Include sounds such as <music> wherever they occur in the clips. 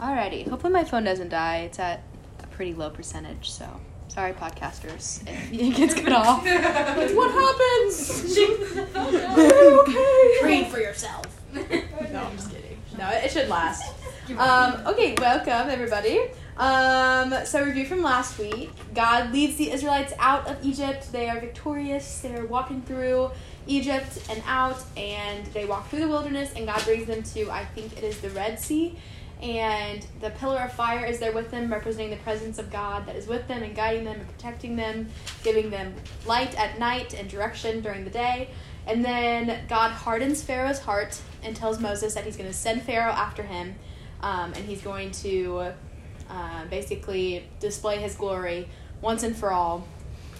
Alrighty. Hopefully my phone doesn't die. It's at a pretty low percentage, so sorry podcasters <laughs> if it gets cut off. Like, what happens? <laughs> okay. Read for yourself. no, I'm just kidding. No, it it should last. Um, okay, welcome everybody. Um, so review from last week. God leads the Israelites out of Egypt. They are victorious. They're walking through Egypt and out, and they walk through the wilderness. And God brings them to, I think it is the Red Sea, and the pillar of fire is there with them, representing the presence of God that is with them and guiding them and protecting them, giving them light at night and direction during the day. And then God hardens Pharaoh's heart and tells Moses that he's going to send Pharaoh after him, um, and he's going to uh, basically display his glory once and for all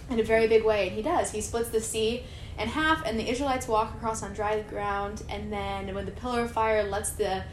in a very big way. And he does. He splits the sea in half, and the Israelites walk across on dry ground. And then when the pillar of fire lets the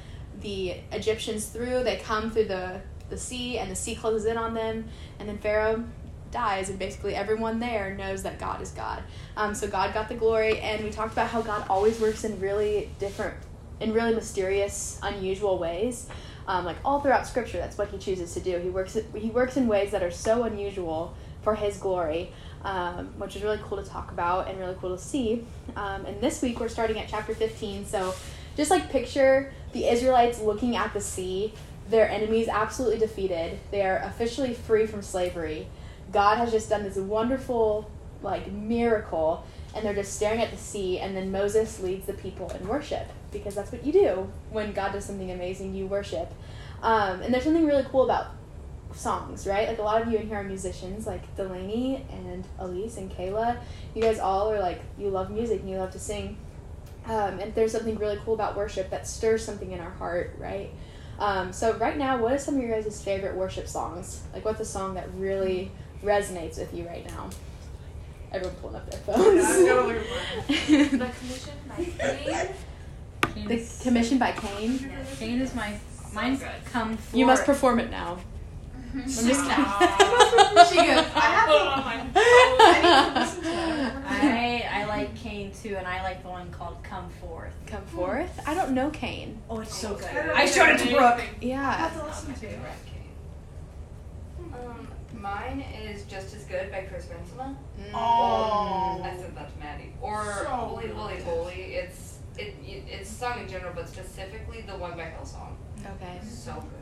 the Egyptians through, they come through the the sea, and the sea closes in on them. And then Pharaoh dies, and basically everyone there knows that God is God. Um, so God got the glory, and we talked about how God always works in really different, in really mysterious, unusual ways. Um, like all throughout Scripture, that's what He chooses to do. He works He works in ways that are so unusual for His glory, um, which is really cool to talk about and really cool to see. Um, and this week we're starting at chapter fifteen. So just like picture the Israelites looking at the sea. Their enemies absolutely defeated. They are officially free from slavery. God has just done this wonderful like miracle and they're just staring at the sea and then Moses leads the people in worship because that's what you do when God does something amazing you worship um, and there's something really cool about songs right like a lot of you in here are musicians like Delaney and Elise and Kayla you guys all are like you love music and you love to sing um, and there's something really cool about worship that stirs something in our heart right um, so right now what are some of your guys' favorite worship songs like what's a song that really resonates with you right now everyone pulling up their phones <laughs> <laughs> The commission by Cain. the commission by Cain Yeah, Shane is my mine's good. come forth. you must perform it now I'm just kidding. She goes, I have <laughs> to on my phone. I to to. I I like Cain too, and I like the one called Come Forth. come forth I don't know Cain Oh, it's so good. I I showed it to Brooke. I yeah have to listen to it. Um, mine is Just as Good by Chris Renzema. Oh. I said that to Maddie. Or So Holy. Holy Holy. It's it, it it's sung in general, but specifically the one by Hillsong. okay So good.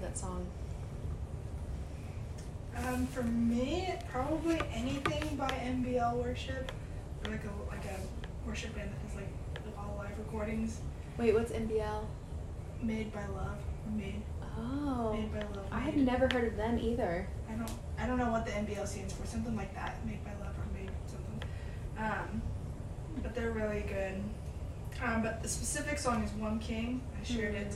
Love that song Um, for me, probably anything by MBL Worship, or like a like a worship band that has like all live recordings wait what's MBL made by love, or made oh made by love. I have made- never heard of them either I don't I don't know what the MBL stands for, something like that, made by love or made something. Um, but they're really good. Um, but the specific song is One King. I shared it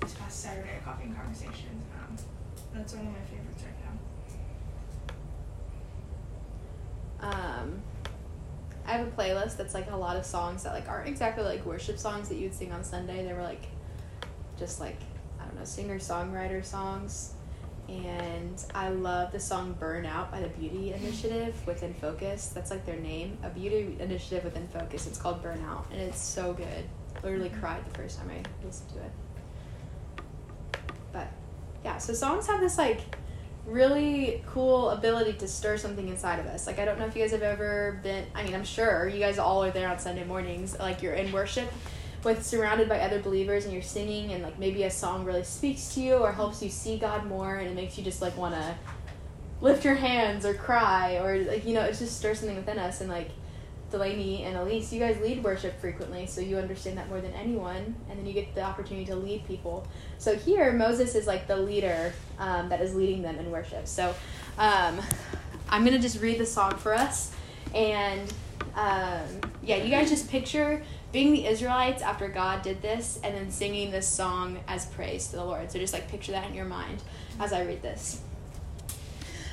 this, past Saturday at Coffee and Conversations. Um, that's one of my favorites right now. um I have a playlist that's like a lot of songs that like aren't exactly like worship songs that you would sing on Sunday. They were like just like I don't know, singer songwriter songs. And I love the song Burnout by the Beauty Initiative within Focus. That's like their name. A beauty initiative within Focus. It's called Burnout and it's so good. Literally cried the first time I listened to it. Yeah, so songs have this like really cool ability to stir something inside of us. Like I don't know if you guys have ever been I mean, I'm sure you guys all are there on Sunday mornings, like you're in worship with surrounded by other believers and you're singing and like maybe a song really speaks to you or helps you see God more and it makes you just like want to lift your hands or cry or like you know, it just stirs something within us and like Delaney and Elise, you guys lead worship frequently, so you understand that more than anyone, and then you get the opportunity to lead people. So here, Moses is like the leader um, that is leading them in worship. So um, I'm gonna just read the song for us, and um, yeah, you guys just picture being the Israelites after God did this, and then singing this song as praise to the Lord. So just like picture that in your mind as I read this.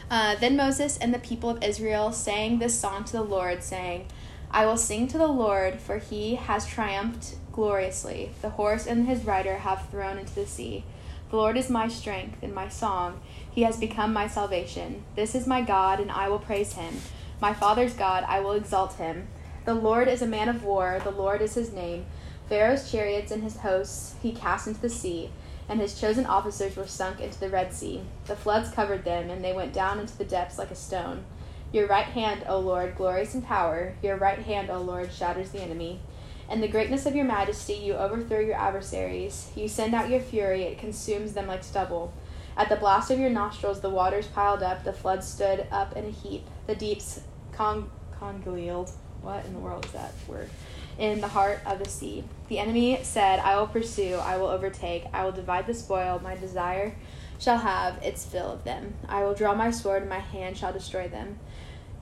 Uh, then Moses and the people of Israel sang this song to the Lord, saying, I will sing to the Lord, for he has triumphed gloriously. The horse and his rider have thrown into the sea. The Lord is my strength and my song. He has become my salvation. This is my God, and I will praise him. My father's God, I will exalt him. The Lord is a man of war, the Lord is his name. Pharaoh's chariots and his hosts he cast into the sea, and his chosen officers were sunk into the Red Sea. The floods covered them, and they went down into the depths like a stone. Your right hand, O Lord, glorious in power. Your right hand, O Lord, shatters the enemy. In the greatness of your majesty, you overthrow your adversaries. You send out your fury, it consumes them like stubble. At the blast of your nostrils, the waters piled up, the floods stood up in a heap, the deeps con- congealed. What in the world is that word? In the heart of the sea. The enemy said, I will pursue, I will overtake, I will divide the spoil, my desire shall have its fill of them. I will draw my sword, and my hand shall destroy them.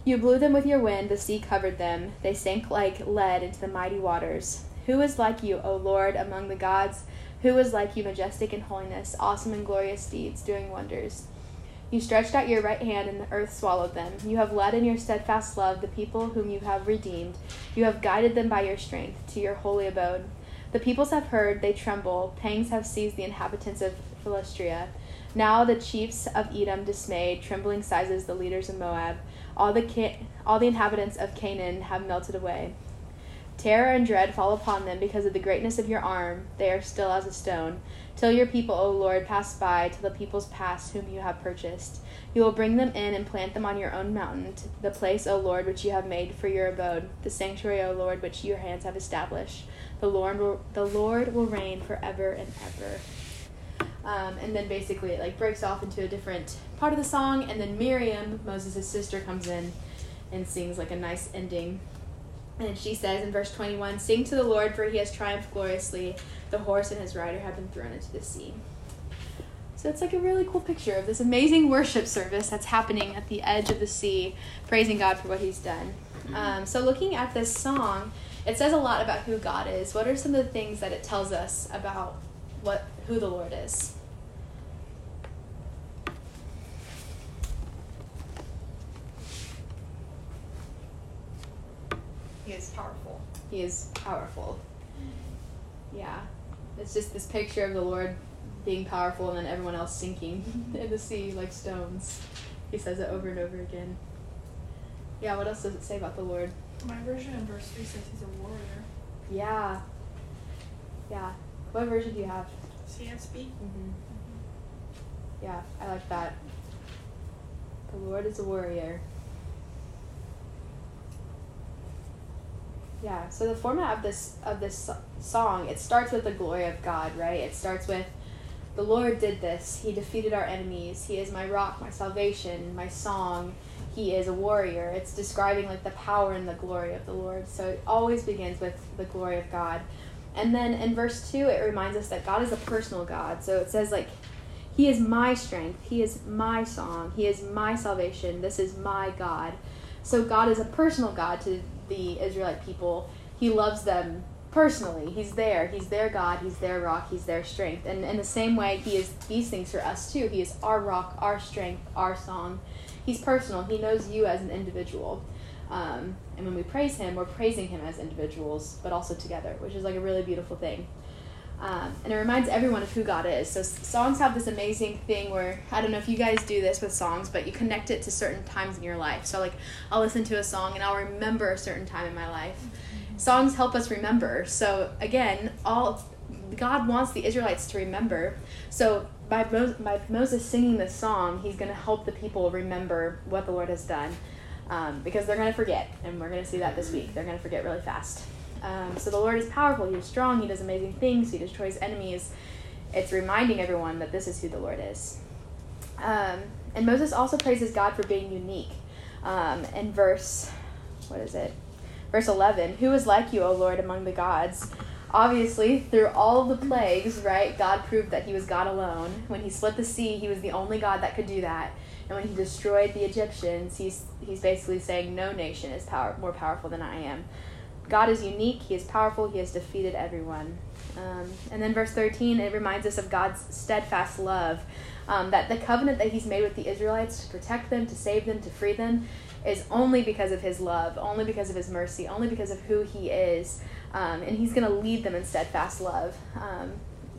You blew them with your wind, the sea covered them. They sank like lead into the mighty waters. Who is like you, O Lord, among the gods? Who is like you, majestic in holiness, awesome in glorious deeds, doing wonders? You stretched out your right hand, and the earth swallowed them. You have led in your steadfast love the people whom you have redeemed. You have guided them by your strength to your holy abode. The peoples have heard, they tremble. Pangs have seized the inhabitants of Philistia. Now the chiefs of Edom dismayed, trembling sizes the leaders of Moab. All the, Ca- all the inhabitants of Canaan have melted away. Terror and dread fall upon them because of the greatness of your arm. They are still as a stone. Till your people, O Lord, pass by, till the peoples pass whom you have purchased. You will bring them in and plant them on your own mountain, the place, O Lord, which you have made for your abode, the sanctuary, O Lord, which your hands have established. The Lord will, the Lord will reign forever and ever. Um, and then basically it like breaks off into a different part of the song, and then Miriam, Moses' sister, comes in and sings like a nice ending. And she says in verse 21 Sing to the Lord, for he has triumphed gloriously. The horse and his rider have been thrown into the sea. So it's like a really cool picture of this amazing worship service that's happening at the edge of the sea, praising God for what he's done. Um, so looking at this song, it says a lot about who God is. What are some of the things that it tells us about what who the Lord is? He is powerful. He is powerful. Yeah. It's just this picture of the Lord being powerful and then everyone else sinking <laughs> in the sea like stones. He says it over and over again. Yeah, what else does it say about the Lord? My version in verse 3 says he's a warrior. Yeah. Yeah. What version do you have? CSB? Mm-hmm. Yeah, I like that. The Lord is a warrior. Yeah, so the format of this of this song, it starts with the glory of God, right? It starts with the Lord did this. He defeated our enemies. He is my rock, my salvation, my song. He is a warrior. It's describing like the power and the glory of the Lord. So it always begins with the glory of God. And then in verse 2, it reminds us that God is a personal God. So it says, like, He is my strength. He is my song. He is my salvation. This is my God. So God is a personal God to the Israelite people. He loves them personally. He's there. He's their God. He's their rock. He's their strength. And in the same way, He is these things for us too. He is our rock, our strength, our song. He's personal. He knows you as an individual. Um, and when we praise Him, we're praising Him as individuals, but also together, which is like a really beautiful thing. Um, and it reminds everyone of who God is. So songs have this amazing thing where I don't know if you guys do this with songs, but you connect it to certain times in your life. So like I'll listen to a song and I'll remember a certain time in my life. Songs help us remember. So again, all God wants the Israelites to remember. So by, Mo- by Moses singing this song, he's going to help the people remember what the Lord has done. Um, because they're going to forget, and we're going to see that this week. They're going to forget really fast. Um, so the Lord is powerful. He is strong. He does amazing things. He destroys enemies. It's reminding everyone that this is who the Lord is. Um, and Moses also praises God for being unique. Um, in verse, what is it? Verse 11 Who is like you, O Lord, among the gods? Obviously, through all the plagues, right, God proved that he was God alone. When he split the sea, he was the only God that could do that. And when he destroyed the Egyptians, he's, he's basically saying, No nation is power, more powerful than I am. God is unique, He is powerful, He has defeated everyone. Um, and then verse 13, it reminds us of God's steadfast love. Um, that the covenant that He's made with the Israelites to protect them, to save them, to free them, is only because of His love, only because of His mercy, only because of who He is. Um, and He's going to lead them in steadfast love.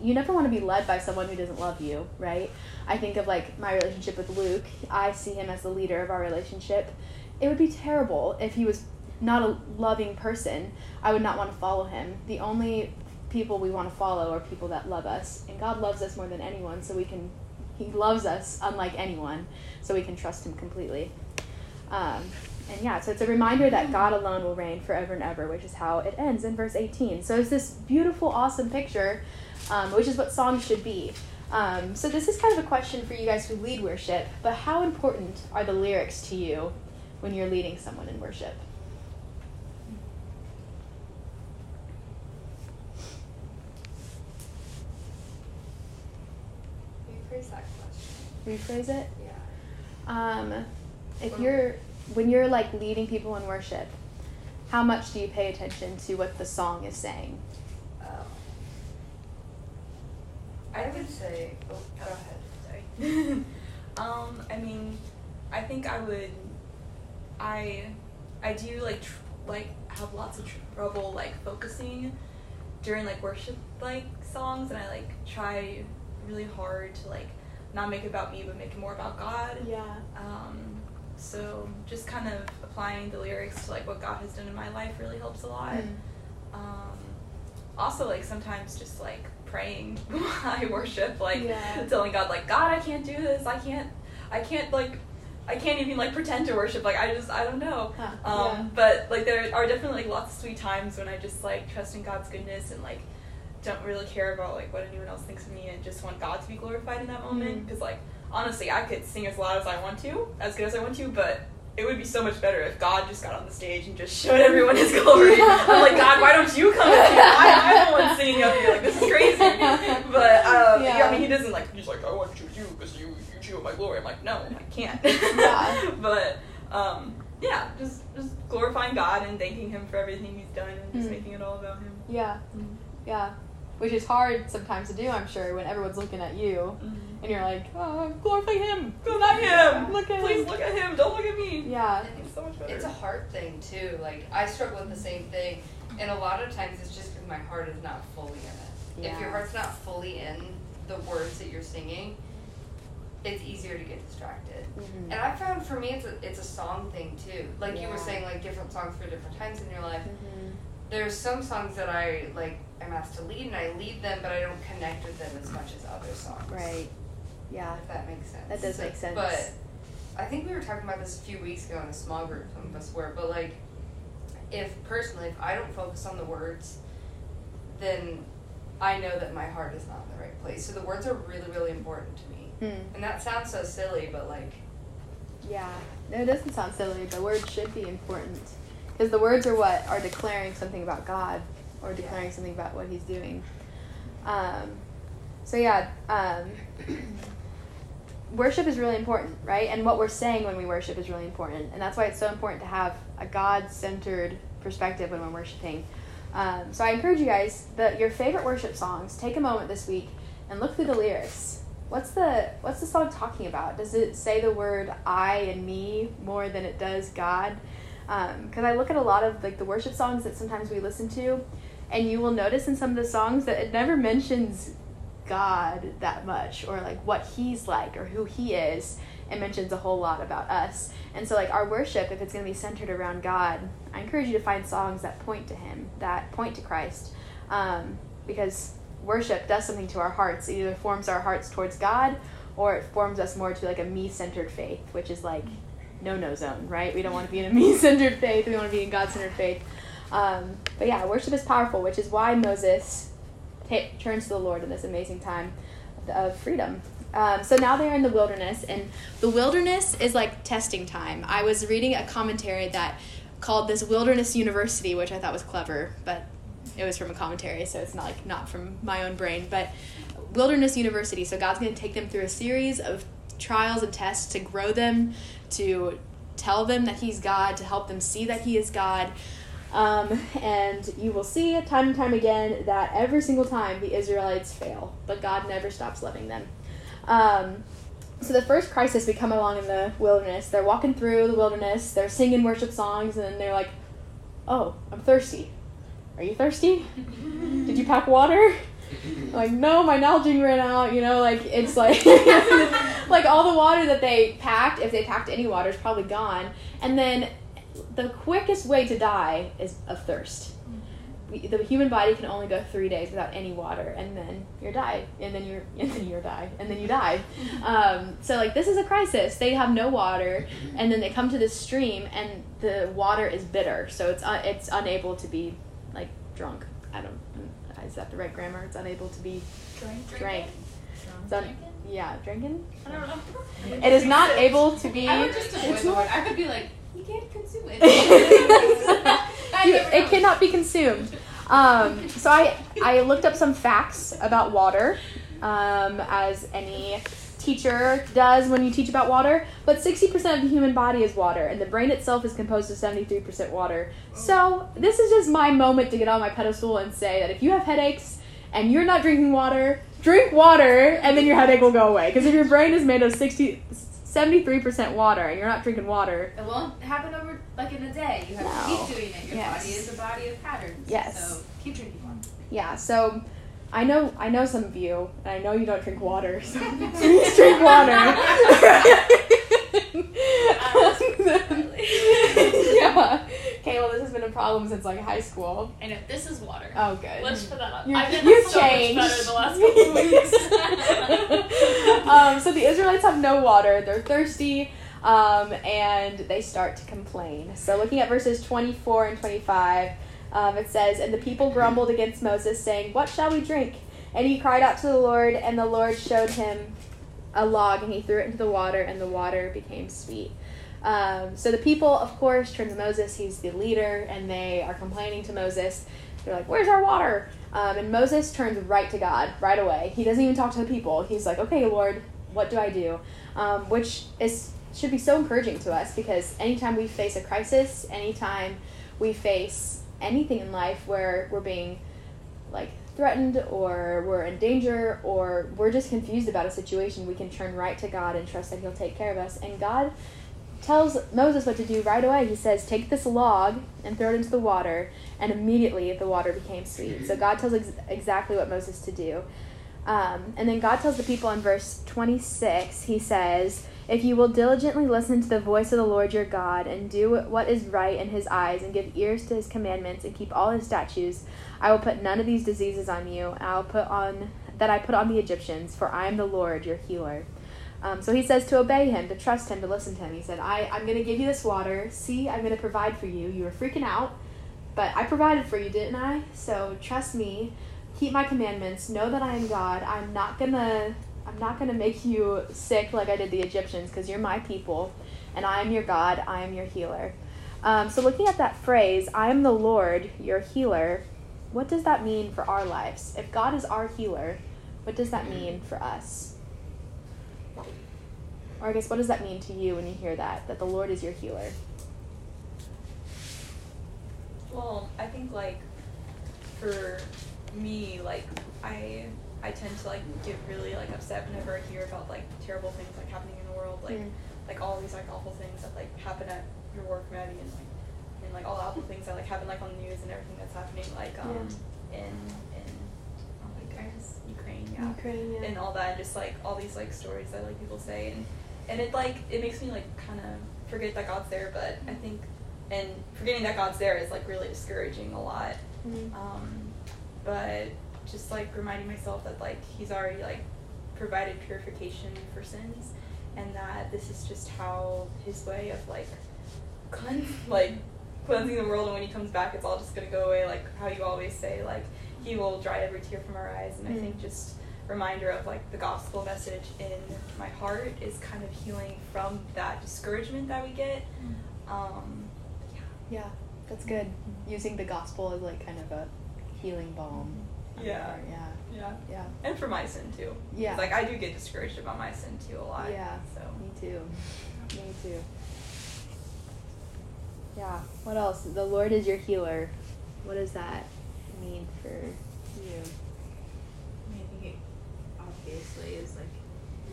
You never want to be led by someone who doesn't love you, right? I think of like my relationship with Luke. I see him as the leader of our relationship. It would be terrible if he was not a loving person. I would not want to follow him. The only people we want to follow are people that love us. And God loves us more than anyone, so we can, He loves us unlike anyone, so we can trust Him completely. Um, and yeah, so it's a reminder that God alone will reign forever and ever, which is how it ends in verse 18. So it's this beautiful, awesome picture, um, which is what songs should be. Um, so this is kind of a question for you guys who lead worship, but how important are the lyrics to you when you're leading someone in worship? Rephrase that question. Rephrase it. Yeah. Um, if you're when you're like leading people in worship, how much do you pay attention to what the song is saying? Um, I would say. Oh, go ahead. Sorry. <laughs> um, I mean, I think I would. I, I do like tr- like have lots of trouble like focusing during like worship like songs, and I like try really hard to like not make it about me, but make it more about God. Yeah. Um, so just kind of applying the lyrics to like what God has done in my life really helps a lot. Mm. Um, also, like sometimes just like praying <laughs> while I worship, like Yeah. telling God, like God, I can't do this. I can't. I can't like. I can't even like pretend to worship. Like I just I don't know. Huh, Um, yeah. But like there are definitely like lots of sweet times when I just like trust in God's goodness and like don't really care about like what anyone else thinks of me and just want God to be glorified in that moment. Because like honestly, I could sing as loud as I want to, as good as I want to, but it would be so much better if God just got on the stage and just showed everyone His glory. <laughs> I'm like, God, why don't you come up here? I, I'm the one singing up here. Like this is crazy. <laughs> But um, yeah. Yeah. I mean, He doesn't like. He's like, I want to choose you because you you chew my glory. I'm like, no, I can't. Yeah. <laughs> but um, yeah, just just glorifying God and thanking Him for everything He's done and just Mm. making it all about Him. Yeah. Yeah. Which is hard sometimes to do, I'm sure, when everyone's looking at you and you're like, oh, glorify him. Go at him. Look at him Please him. look at him. Don't look at me. Yeah. It's so much better. It's a heart thing too. Like I struggle with the same thing, and a lot of times it's just because my heart is not fully in it. If your heart's not fully in the words that you're singing, it's easier to get distracted. Mhm. And I found for me, it's a it's a song thing too. Like you were saying, like different songs for different times in your life. Mhm. There's some songs that I like. I'm asked to lead, and I lead them, but I don't connect with them as much as other songs. Right. Yeah. If that makes sense. That does make sense. But I think we were talking about this a few weeks ago in a small group, some of us were, but like, if personally, if I don't focus on the words, then I know that my heart is not in the right place. So the words are really, really important to me. Hmm. And that sounds so silly, but like, Yeah. No, it doesn't sound silly. The words should be important. Because the words are what are declaring something about God or declaring something about what He's doing. Um, so, yeah, um, <clears throat> worship is really important, right? And what we're saying when we worship is really important. And that's why it's so important to have a God centered perspective when we're worshiping. Um, so, I encourage you guys that your favorite worship songs, take a moment this week and look through the lyrics what's the what's the song talking about does it say the word i and me more than it does god because i look at a lot of like the worship songs that sometimes we listen to and you will notice in some of the songs that it never mentions god that much or like what he's like or who he is it mentions a whole lot about us and so like our worship if it's going to be centered around god i encourage you to find songs that point to him that point to christ um, because worship does something to our hearts. It either forms our hearts towards God or it forms us more to like a me centered faith, which is like no no zone, right? We don't want to be in a <laughs> me centered faith. We want to be in God centered faith. Um, but yeah, worship is powerful, which is why Moses ta turns to the Lord in this amazing time of freedom. Um, so now they're in the wilderness, and the wilderness is like testing time. I was reading a commentary that called this Wilderness University, which I thought was clever, but it was from a commentary, so it's not like not from my own brain, but Wilderness University. So God's going to take them through a series of trials and tests to grow them, to tell them that He's God, to help them see that He is God. Um, and you will see time and time again that every single time the Israelites fail, but God never stops loving them. Um, so the first crisis we come along in the wilderness, they're walking through the wilderness, they're singing worship songs, and then they're like, "Oh, I'm thirsty. Are you thirsty? Did you pack water?" <laughs> like, no, my Nalgene ran out. You know, like it's like <laughs> like all the water that they packed, if they packed any water, is probably gone. And then the quickest way to die is of thirst. Mm-hmm. we- the human body can only go three days without any water, and then you're die, and then you're <laughs> and then you're die, and then you die. Mm-hmm. Um, so like this is a crisis. They have no water, and then they come to this stream, and the water is bitter, so it's un- it's unable to be like drunk. I don't. Mm, is that the right grammar? It's unable to be Drink. drank. It's un- yeah, drinking. I don't know. It is not able to be. I would just avoid the word. I could be like, you can't consume it. <laughs> You- it <laughs> cannot be consumed. Um, so I I looked up some facts about water, um, as any teacher does when you teach about water. But sixty percent of the human body is water, and the brain itself is composed of seventy three percent water. So this is just my moment to get on my pedestal and say that if you have headaches and you're not drinking water, drink water, and then your headache will go away. Because if your brain is made of 60, 73% water and you're not drinking water, It won't happen over like in a day. You have No. to keep doing it. Your Yes. body is a body of patterns. Yes. So keep drinking water. Yeah, so I know I know some of you, and I know you don't drink water, so <laughs> please drink water. <laughs> <laughs> yeah. Okay, well, this has been a problem since like high school. I know this is water. Oh, good. Let's put that up. You- I've been you've so changed. much better the last couple weeks. <laughs> um, so the Israelites have no water. They're thirsty, um, and they start to complain. So looking at verses 24 and 25, um, it says, And the people grumbled against Moses, saying, What shall we drink? And he cried out to the Lord, and the Lord showed him a log, and he threw it into the water, and the water became sweet. Um, so the people, of course, turn to Moses. He's the leader, and they are complaining to Moses. They're like, "Where's our water?" Um, and Moses turns right to God right away. He doesn't even talk to the people. He's like, "Okay, Lord, what do I do?" Um, which is should be so encouraging to us because anytime we face a crisis, anytime we face anything in life where we're being like threatened or we're in danger or we're just confused about a situation, we can turn right to God and trust that He'll take care of us. And God tells Moses what to do right away. He says, Take this log and throw it into the water, and immediately the water became sweet. So God tells ex- exactly what Moses to do. Um, and then God tells the people in verse 26, He says, If you will diligently listen to the voice of the Lord your God, and do what is right in His eyes, and give ears to His commandments, and keep all His statutes, I will put none of these diseases on you, and I will put on that I put on the Egyptians, for I am the Lord your healer. Um, so he says to obey him, to trust him, to listen to him. He said, I, I'm going to give you this water. See, I'm going to provide for you. You were freaking out, but I provided for you, didn't I? So trust me. Keep my commandments. Know that I am God. I'm not going to. I'm not going to make you sick like I did the Egyptians because you're my people and I am your God. I am your healer. Um, so, looking at that phrase, I am the Lord, your healer, what does that mean for our lives? If God is our healer, what does that mean for us? Or I guess what does that mean to you when you hear that? That the Lord is your healer? Well, I think like for me, like I I tend to like get really like upset whenever I hear about like terrible things like happening in the world, like Mm. like all these like awful things that like happen at your work, Maddie, and like and like all the awful things that like happen like on the news and everything that's happening like um in in oh, like I guess Ukraine, yeah Ukraine, yeah. and all that, and just like all these like stories that like people say, and and it like it makes me like kind of forget that God's there, but I think and forgetting that God's there is like really discouraging a lot. Mm. Um, but just like reminding myself that like He's already like provided purification for sins, and that this is just how His way of like cleanse <laughs> like cleansing the world, and when He comes back, it's all just gonna go away. Like how you always say, like He will dry every tear from our eyes, and I Mm. think just reminder of like the gospel message in my heart is kind of healing from that discouragement that we get. Um, Yeah, that's good. Using the gospel as like kind of a healing balm. on Yeah. Yeah. yeah, Yeah. and for my sin too. Yeah. like I do get discouraged about my sin too a lot. Yeah. So Me too. Me too. Yeah. What else? The Lord is your healer. What does that mean for you? I mean, I think it obviously is like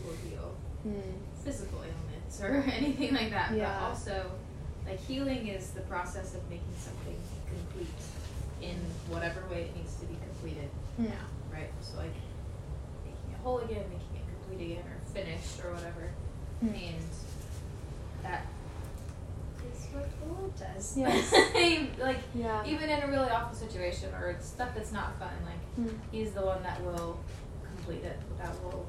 will heal Hmm. physical ailments or <laughs> anything like that. Yeah. But also, like healing is the process of making something complete in whatever way it needs to be completed Hmm. now, right? So like making it whole again, making it complete again, or finished or whatever. Hmm. And that is what the Lord does. Yes. <laughs> like Yeah. even in a really awful situation or stuff that's not fun, like Mm. he's the one that will complete it. That will,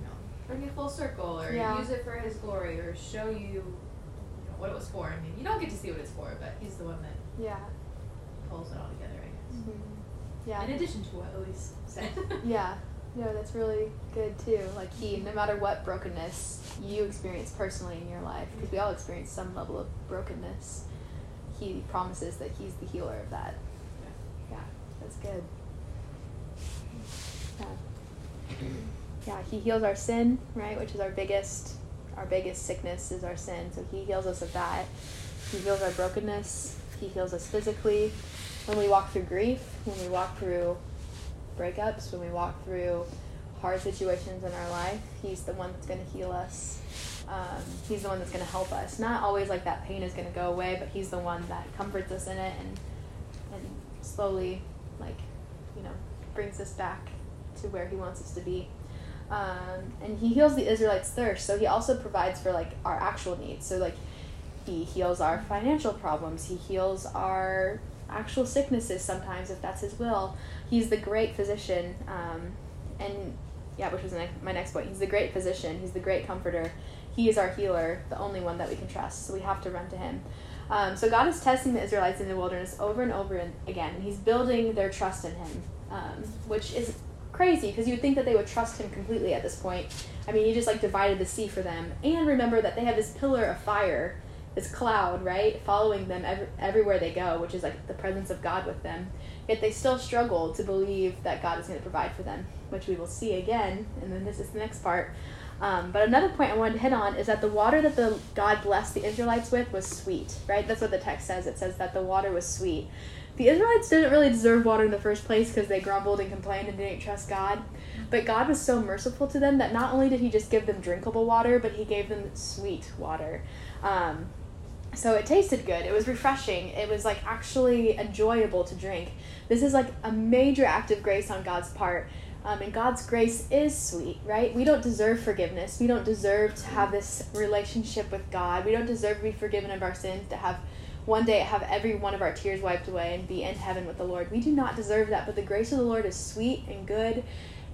you know, bring it full circle or Yeah. use it for his glory or show you, you know, what it was for. I mean, you don't get to see what it's for, but he's the one that Yeah. pulls it all together, I guess. Mhm. Yeah. In addition to what Elise said. <laughs> Yeah. No, that's really good too. Like he, no matter what brokenness you experience personally in your life, because we all experience some level of brokenness, he promises that he's the healer of that. Yeah, that's good. Yeah. Yeah, he heals our sin, right, which is our biggest, our biggest sickness is our sin. So he heals us of that. He heals our brokenness. He heals us physically. When we walk through grief, when we walk through breakups, when we walk through hard situations in our life, He's the one that's going to heal us. Um, he's the one that's going to help us. Not always like that pain is going to go away, but He's the one that comforts us in it and and slowly, like, you know, brings us back to where He wants us to be. Um, and He heals the Israelites' thirst, so He also provides for like our actual needs. So like, He heals our financial problems. He heals our actual sicknesses sometimes if that's His will. He's the great physician um, and yeah which was my next point. He's the great physician. He's the great comforter. He is our healer the only one that we can trust. So we have to run to him. Um, so god is testing the israelites in the wilderness over and over again. And he's building their trust in him um, which is crazy because you would think that they would trust him completely at this point i mean he just like divided the sea for them and remember that they have this pillar of fire this cloud right following them every, everywhere they go which is like the presence of god with them yet they still struggle to believe that God is going to provide for them, which we will see again, and then this is the next part. Um, but another point I wanted to hit on is that the water that the God blessed the Israelites with was sweet, right? That's what the text says. It says that the water was sweet. The Israelites didn't really deserve water in the first place because they grumbled and complained and didn't trust God. But God was so merciful to them that not only did He just give them drinkable water, but He gave them sweet water. Um, so it tasted good. It was refreshing. It was like actually enjoyable to drink. This is like a major act of grace on God's part. Um, and God's grace is sweet, right? We don't deserve forgiveness. We don't deserve to have this relationship with God. We don't deserve to be forgiven of our sins, to have one day have every one of our tears wiped away and be in heaven with the Lord. We do not deserve that, but the grace of the Lord is sweet and good,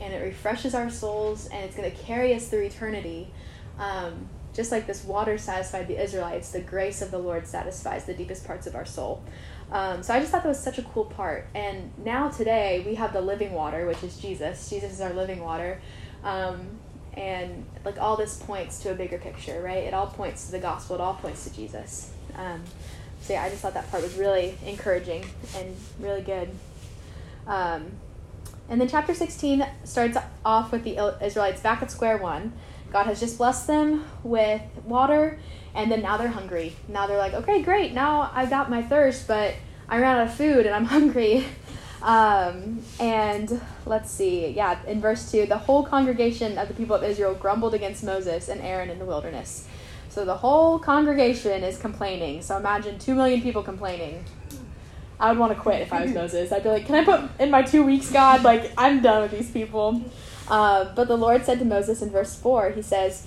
and it refreshes our souls, and it's going to carry us through eternity. Um, just like this water satisfied the Israelites, the grace of the Lord satisfies the deepest parts of our soul. Um, so I just thought that was such a cool part. And now today we have the living water, which is Jesus. Jesus is our living water. Um, and like all this points to a bigger picture, right? It all points to the gospel. It all points to Jesus. Um, so yeah, I just thought that part was really encouraging and really good. Um, and then chapter 16 starts off with the Israelites back at square one. God has just blessed them with water, and then now they're hungry. Now they're like, okay, great, now I got my thirst, but I ran out of food and I'm <laughs> hungry. Um, and let's see, yeah, in verse 2, the whole congregation of the people of Israel grumbled against Moses and Aaron in the wilderness. So the whole congregation is complaining. So imagine 2 million people complaining. I would want to quit if I was <laughs> Moses. I'd be like, can I put in my two weeks, God? Like, I'm done with these people. Uh, but the Lord said to Moses in verse 4, He says,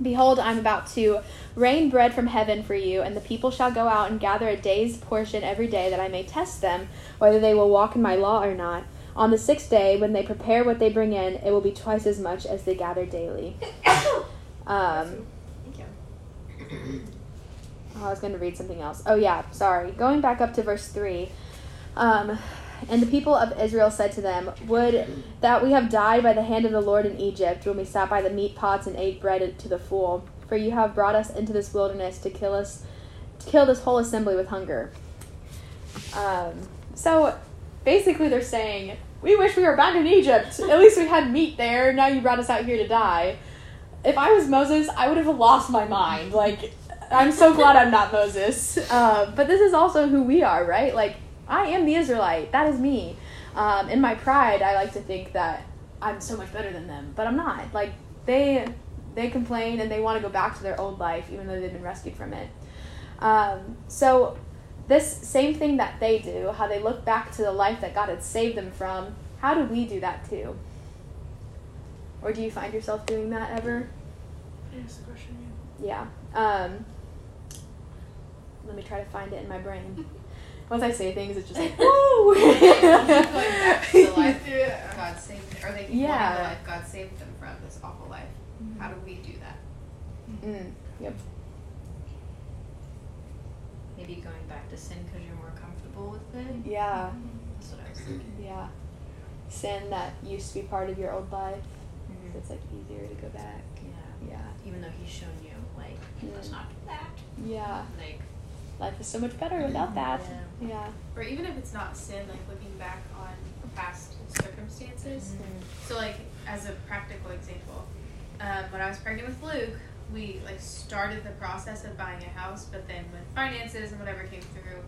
Behold, I'm about to rain bread from heaven for you, and the people shall go out and gather a day's portion every day, that I may test them whether they will walk in my law or not. On the sixth day, when they prepare what they bring in, it will be twice as much as they gather daily. <coughs> Um. Oh, I was going to read something else. Oh, yeah, sorry. Going back up to verse 3. Um, and the people of Israel said to them, Would that we have died by the hand of the Lord in Egypt, when we sat by the meat pots and ate bread to the full. For you have brought us into this wilderness to kill us, to kill this whole assembly with hunger. Um, so basically, they're saying, We wish we were back in Egypt. At least we had meat there. Now you brought us out here to die. If I was Moses, I would have lost my mind. Like, I'm so glad I'm not Moses. Uh, but this is also who we are, right? Like, I am the Israelite. That is me. Um, in my pride, I like to think that I'm so much better than them, but I'm not. Like, they they complain and they want to go back to their old life, even though they've been rescued from it. Um, so, this same thing that they do, how they look back to the life that God had saved them from, how do we do that too? Or do you find yourself doing that ever? Ask the question. Yeah. Um, let me try to find it in my brain. <laughs> Once I say things, it's just like <laughs> woo. They going back to the life Yeah. God saved, or they Yeah. the life God saved them from this awful life. How do we do that? mm, yep. Maybe going back to sin because you're more comfortable with it. Yeah. That's what I was thinking. Yeah. Sin that used to be part of your old life. So it's like easier to go back. Yeah. Yeah. Even though he's shown you, like, let's Mm. not do that. Yeah. Like, Life is so much better without that. Yeah. Yeah. Or even if it's not sin, like looking back on past circumstances. Mm. So like as a practical example, um, when I was pregnant with Luke, we like started the process of buying a house, but then with finances and whatever came through,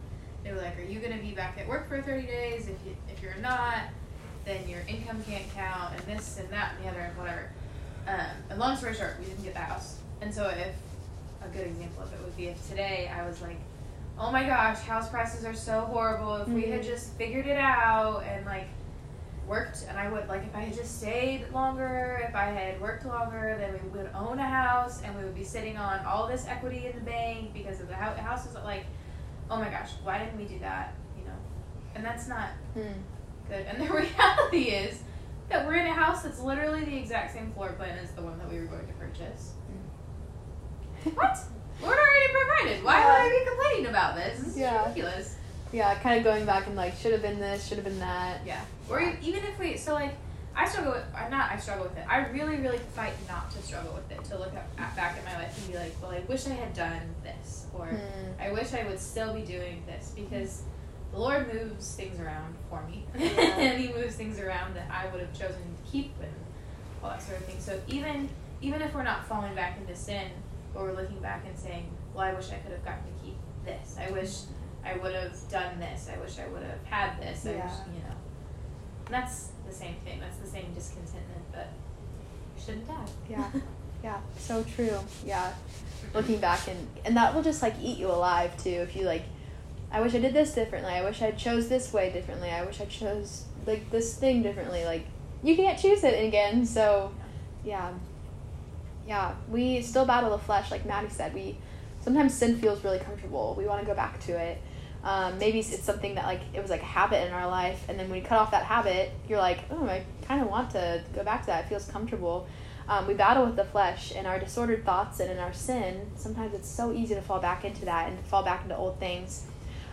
they were like, "Are you going to be back at work for thirty days? If you if you're not, then your income can't count, and this and that and the other and whatever." Um, and long story short, we didn't get the house, and so if a good example of it would be if today I was like, "Oh my gosh, house prices are so horrible. If we had Mhm. just figured it out and like." worked and I would like if I had just stayed longer, if I had worked longer, then we would own a house and we would be sitting on all this equity in the bank because of the hou- house is like, oh my gosh, why didn't we do that? You know, and that's not Mm. good. And the <laughs> reality is that we're in a house that's literally the exact same floor plan as the one that we were going to purchase. <laughs> what? Lord already provided. Why would I be complaining about this? This is Yeah. ridiculous. Yeah, kind of going back and like should have been this, should have been that. Yeah. Or even if we, so like, I struggle with, I'm not, I struggle with it. I really, really fight not to struggle with it. To look at, at back at my life and be like, well, I wish I had done this, or Mm. I wish I would still be doing this because the Lord moves things around for me, <laughs> and <laughs> He moves things around that I would have chosen to keep and all that sort of thing. So even, even if we're not falling back into sin, but we're looking back and saying, well, I wish I could have gotten to keep this. I wish I would have done this. I wish I would have had this. I wish, Yeah. you know. And that's the same thing. That's the same discontentment, but you shouldn't die. Yeah. <laughs> Yeah. So true. Yeah. Looking back and and that will just like eat you alive too if you like I wish I did this differently. I wish I chose this way differently. I wish I chose like this thing differently. Like you can't choose it again. So yeah. Yeah, we still battle the flesh like Maddie said. We sometimes sin feels really comfortable. We want to go back to it. Um, maybe it's something that like it was like a habit in our life, and then when you cut off that habit, you're like, oh, I kind of want to go back to that. It feels comfortable. Um, we battle with the flesh and our disordered thoughts and in our sin. Sometimes it's so easy to fall back into that and fall back into old things.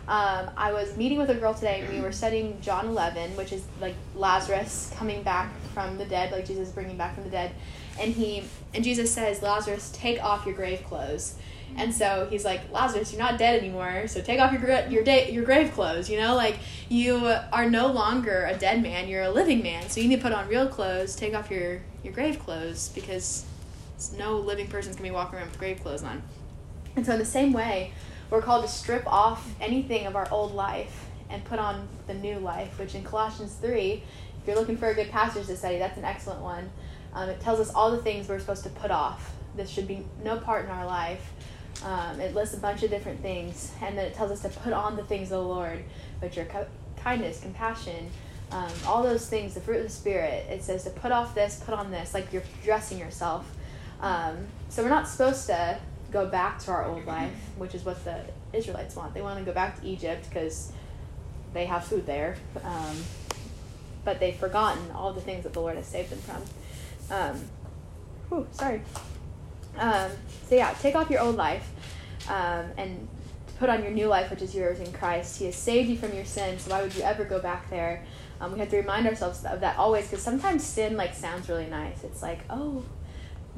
Um, I was meeting with a girl today, and we were studying John 11, which is like Lazarus coming back from the dead, like Jesus bringing back from the dead, and he and Jesus says, Lazarus, take off your grave clothes. And so he's like, Lazarus, you're not dead anymore. So take off your gra- your day your grave clothes. You know, like you are no longer a dead man. You're a living man. So you need to put on real clothes. Take off your your grave clothes because no living person's gonna be walking around with grave clothes on. And so in the same way, we're called to strip off anything of our old life and put on the new life. Which in Colossians three, if you're looking for a good passage to study, that's an excellent one. Um, it tells us all the things we're supposed to put off. This should be no part in our life. Um, it lists a bunch of different things, and then it tells us to put on the things of the Lord, which are co- kindness, compassion, um, all those things, the fruit of the Spirit. It says to put off this, put on this, like you're dressing yourself. Um, so we're not supposed to go back to our old life, which is what the Israelites want. They want to go back to Egypt because they have food there, um, but they've forgotten all the things that the Lord has saved them from. Um, whew, sorry. Um, so yeah, take off your old life um, and put on your new life, which is yours in Christ. He has saved you from your sins. So why would you ever go back there? Um, we have to remind ourselves of that always, because sometimes sin like sounds really nice. It's like, oh,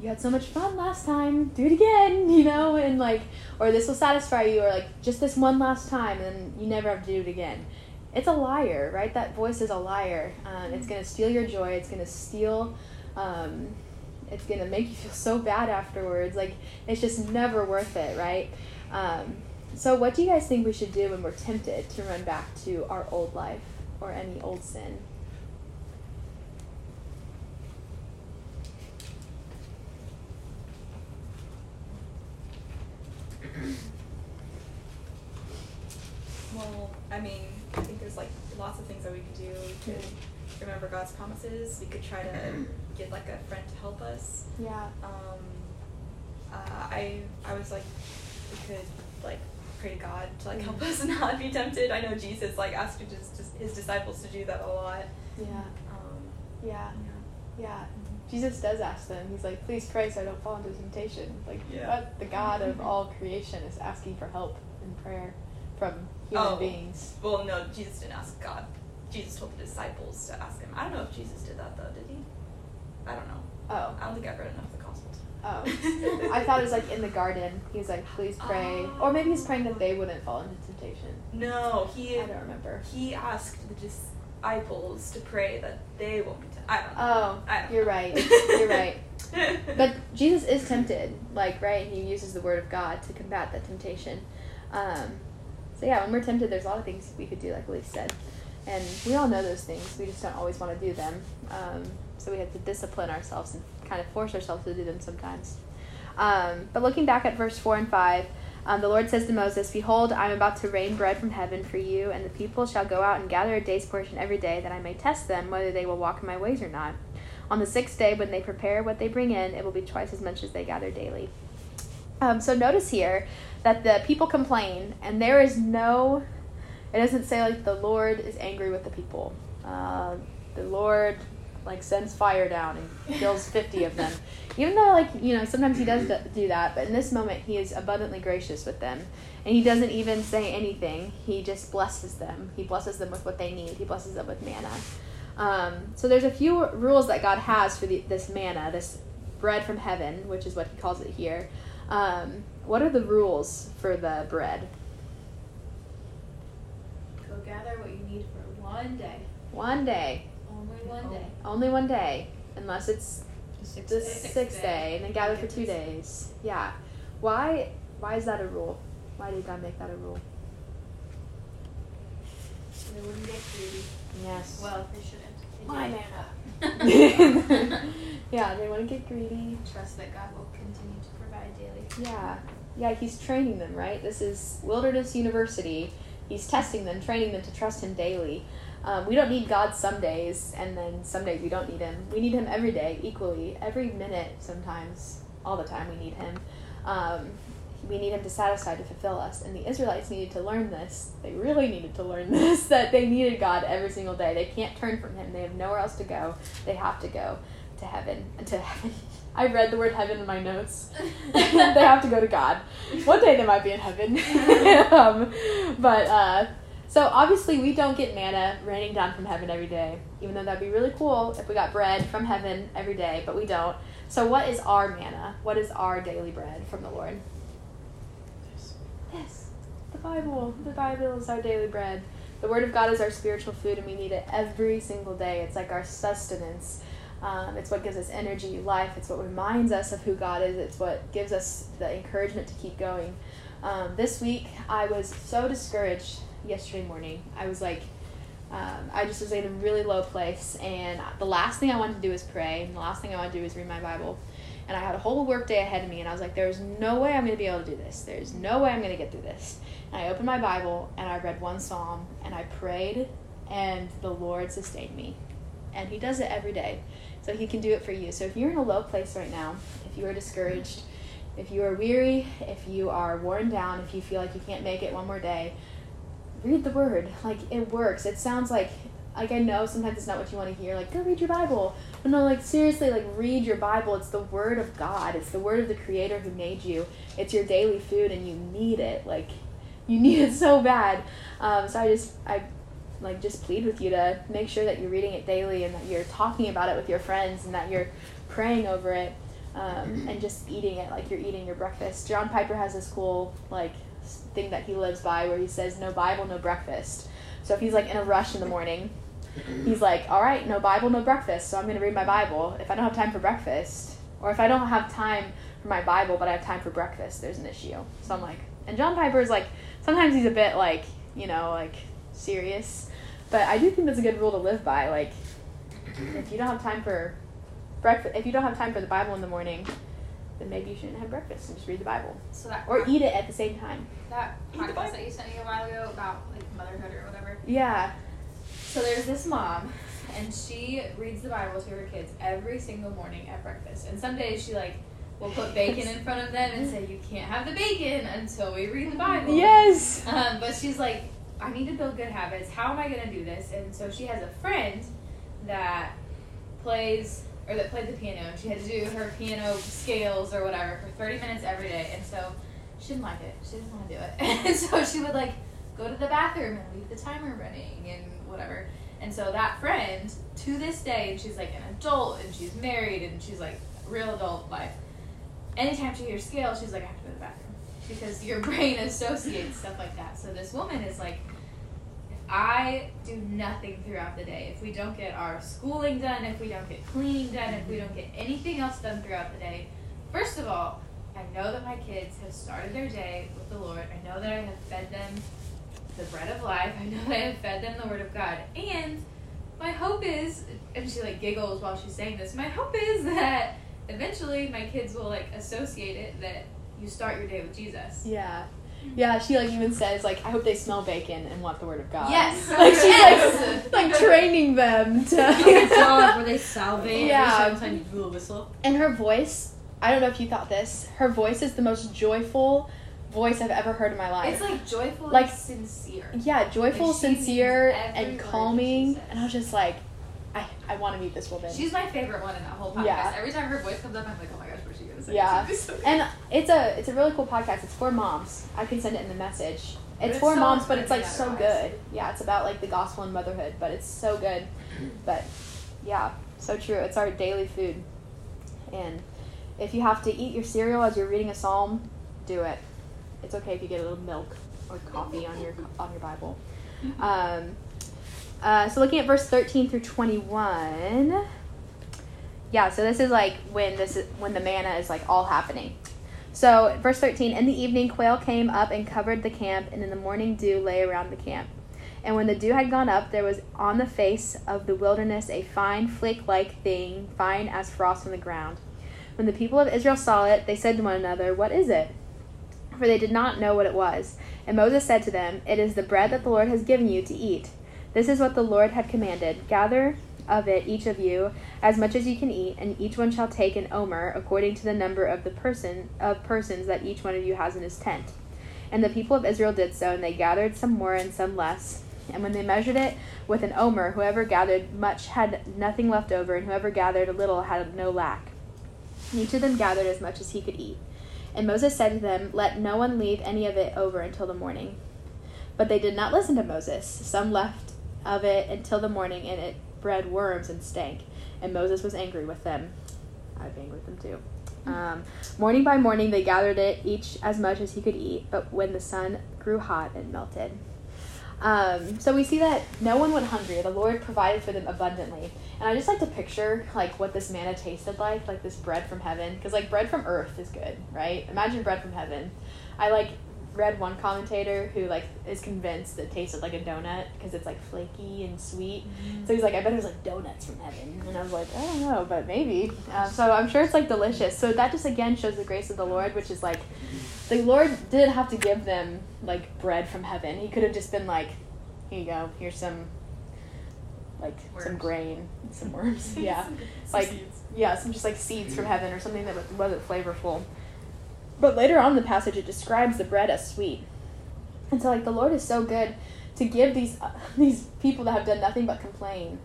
you had so much fun last time. Do it again, <laughs> you know, and like, or this will satisfy you, or like just this one last time, and you never have to do it again. It's a liar, right? That voice is a liar. Um, it's gonna steal your joy. It's gonna steal. Um, it's gonna make you feel so bad afterwards. Like it's just never worth it, right? Um, so, what do you guys think we should do when we're tempted to run back to our old life or any old sin? Well, I mean, I think there's like lots of things that we could do. We could remember God's promises. We could try to <clears throat> get like a friend to help us. Yeah. Um, uh, I I was like, we could like pray to God to like help us <laughs> not be tempted. I know Jesus like asked his, his disciples to do that a lot. Yeah. Um, Yeah. yeah. Yeah. Jesus does ask them. He's like, please pray so I don't fall into temptation. Like, Yeah. what the God of mm-hmm. all creation is asking for help in prayer from human Oh. beings. Well, no, Jesus didn't ask God. Jesus told the disciples to ask him. I don't know if Jesus did that though. Did he? I don't know. Oh. I don't think I've read enough of the Gospels. Oh. <laughs> I thought it was like in the garden. He was like, please pray. Or maybe he's praying that they wouldn't fall into temptation. No, he I don't remember. he asked the disciples to pray that they won't be tempted. I don't know. Oh, I don't you're know. right. <laughs> You're right. But Jesus is tempted, like, right? He uses the word of God to combat that temptation. Um, so, yeah, when we're tempted, there's a lot of things we could do, like Elise said. And we all know those things. We just don't always want to do them. Um, so, we have to discipline ourselves and kind of force ourselves to do them sometimes. Um, but looking back at verse 4 and 5, um, the Lord says to Moses, Behold, I am about to rain bread from heaven for you, and the people shall go out and gather a day's portion every day, that I may test them whether they will walk in my ways or not. On the sixth day, when they prepare what they bring in, it will be twice as much as they gather daily. Um, so notice here that the people complain, and there is no, it doesn't say like the Lord is angry with the people. Uh, the Lord like sends fire down and kills 50 of them. <laughs> Even though like, you know, sometimes he does do that, but in this moment he is abundantly gracious with them. And he doesn't even say anything. He just blesses them. He blesses them with what they need. He blesses them with manna. Um, so there's a few rules that God has for the, this manna, this bread from heaven, which is what he calls it here. Um, what are the rules for the bread? Go gather what you need for one day. One day, Only one day. only one day, unless it's The sixth the day. sixth day, and then gather for two days. Yeah. Why? Why is that a rule? Why did God make that a rule? So they wouldn't get greedy. Yes. Well, they shouldn't. They My do. <laughs> yeah, they want to get greedy. Trust that God will continue to provide daily. Yeah. Yeah, he's training them, right? This is Wilderness University. He's testing them, training them to trust him daily. Um, we don't need God some days, and then some days we don't need him. We need him every day, equally. Every minute, sometimes. All the time, we need him. Um, we need him to satisfy, to fulfill us. And the Israelites needed to learn this. They really needed to learn <laughs> this that they needed God every single day. They can't turn from him, they have nowhere else to go. They have to go to heaven. <laughs> To heaven. I read the word heaven in my notes. <laughs> they have to go to God. One day they might be in heaven. um, but uh, so obviously we don't get manna raining down from heaven every day, even though that'd be really cool if we got bread from heaven every day, but we don't. So what is our manna? What is our daily bread from the Lord? This. The Bible. The Bible is our daily bread. The Word of God is our spiritual food, and we need it every single day. It's like our sustenance. Um, it's what gives us energy, life. It's what reminds us of who God is. It's what gives us the encouragement to keep going. Um, this week, I was so discouraged yesterday morning. I was like, um, I just was in a really low place, and the last thing I wanted to do was pray, and the last thing I wanted to do was read my Bible. And I had a whole work day ahead of me, and I was like, there's no way I'm going to be able to do this. There's no way I'm going to get through this. And I opened my Bible, and I read one psalm, and I prayed, and the Lord sustained me. And He does it every day. So He can do it for you. So if you're in a low place right now, if you are discouraged, if you are weary, if you are worn down, if you feel like you can't make it one more day, read the word. Like it works. It sounds like like I know sometimes it's not what you want to hear. Like go read your Bible. But no, like seriously, like read your Bible. It's the word of God. It's the word of the Creator who made you. It's your daily food, and you need it. Like you <laughs> need it so bad. Um, so I just I like just plead with you to make sure that you're reading it daily and that you're talking about it with your friends and that you're praying over it um, and just eating it like you're eating your breakfast. John Piper has this cool like thing that he lives by where he says no Bible, no breakfast. So if he's like in a rush in the morning, he's like, all right, no Bible, no breakfast. So I'm going to read my Bible. If I don't have time for breakfast, or if I don't have time for my Bible, but I have time for breakfast, there's an issue. So I'm like, and John Piper is like, sometimes he's a bit like, you know, like serious, but I do think that's a good rule to live by. Like, if you don't have time for breakfast, if you don't have time for the Bible in the morning, then maybe you shouldn't have breakfast and just read the Bible So that or eat it at the same time. that podcast that you sent me a while ago about like motherhood or whatever. Yeah. So there's this mom, and she reads the Bible to her kids every single morning at breakfast. And some days she like we'll put bacon in front of them and say you can't have the bacon until we read the Bible. Yes. Um, but she's like, I need to build good habits. How am I gonna do this? And so she has a friend that plays or that played the piano. and She had to do her piano scales or whatever for 30 minutes every day, and so she didn't like it. She didn't want to do it, <laughs> and so she would like go to the bathroom and leave the timer running and whatever. And so that friend, to this day, and she's like an adult and she's married and she's like real adult life. Anytime she hears scale, she's like, I have to go to the bathroom because your <laughs> brain associates stuff like that. So this woman is like, I do nothing throughout the day, if we don't get our schooling done, if we don't get cleaning done, if we don't get anything else done throughout the day, first of all, I know that my kids have started their day with the Lord. I know that I have fed them the bread of life. I know that I have fed them the word of God. And my hope is, and she like giggles while she's saying this, my hope is that eventually my kids will like associate it that you start your day with Jesus. Yeah. Yeah, she like even says like I hope they smell bacon and want the word of God. Yes. <laughs> Like she's Yes. like, <laughs> like training them to <laughs> dog where they salivate Yeah. every time you do a whistle. And her voice, I don't know if you thought this, her voice is the most joyful voice I've ever heard in my life. It's like joyful Like- and sincere. yeah, joyful, like, sincere, and calming. And I was just like, I, I want to meet this woman. She's my favorite one in that whole podcast. Yeah. Every time her voice comes up, I'm like, oh my gosh, what's she gonna? Yeah. <laughs> And it's a it's a really cool podcast. It's for moms. I can send it in the message. It's, it's for so moms, but it's like so good. Yeah, it's about like the gospel and motherhood, but it's so good. But yeah, so true. It's our daily food. And if you have to eat your cereal as you're reading a psalm, do it. It's okay if you get a little milk or coffee on your on your Bible. Um, uh, so looking at verse 13 through 21 yeah so this is like when this is when the manna is like all happening. So verse 13 in the evening quail came up and covered the camp and in the morning dew lay around the camp. And when the dew had gone up there was on the face of the wilderness a fine flake like thing fine as frost on the ground. When the people of israel saw it they said to one another what is it for they did not know what it was. And moses said to them it is the bread that the lord has given you to eat. This is what the lord had commanded. Gather of it each of you as much as you can eat, and each one shall take an omer according to the number of the person of persons that each one of you has in his tent. And the people of Israel did so, and they gathered some more and some less. And when they measured it with an omer, whoever gathered much had nothing left over, and whoever gathered a little had no lack. Each of them gathered as much as he could eat. And Moses said to them, Let no one leave any of it over until the morning. But they did not listen to Moses. Some left of it until the morning, and it bred worms and stank. And Moses was angry with them. I'd be angry with them too. Um, morning by morning they gathered it, each as much as he could eat, but when the sun grew hot, it melted. Um, so we see that no one went hungry. The Lord provided for them abundantly. And I just like to picture like what this manna tasted like, like this bread from heaven, because like bread from earth is good, right? Imagine bread from heaven. I like read one commentator who like is convinced it tasted like a donut because it's like flaky and sweet. So he's like, I bet it was like donuts from heaven. And I was like, I don't know, but maybe. <laughs> Um, so I'm sure it's like delicious. So that just again shows the grace of the Lord, which is like, the Lord didn't have to give them like bread from heaven. He could have just been like, here you go, here's some, like some grain, some <laughs> worms. yeah, like yeah, some just like seeds from heaven or something that wasn't flavorful. But later on in the passage, it describes the bread as sweet. And so, like, the Lord is so good to give these uh, <laughs> these people that have done nothing but complain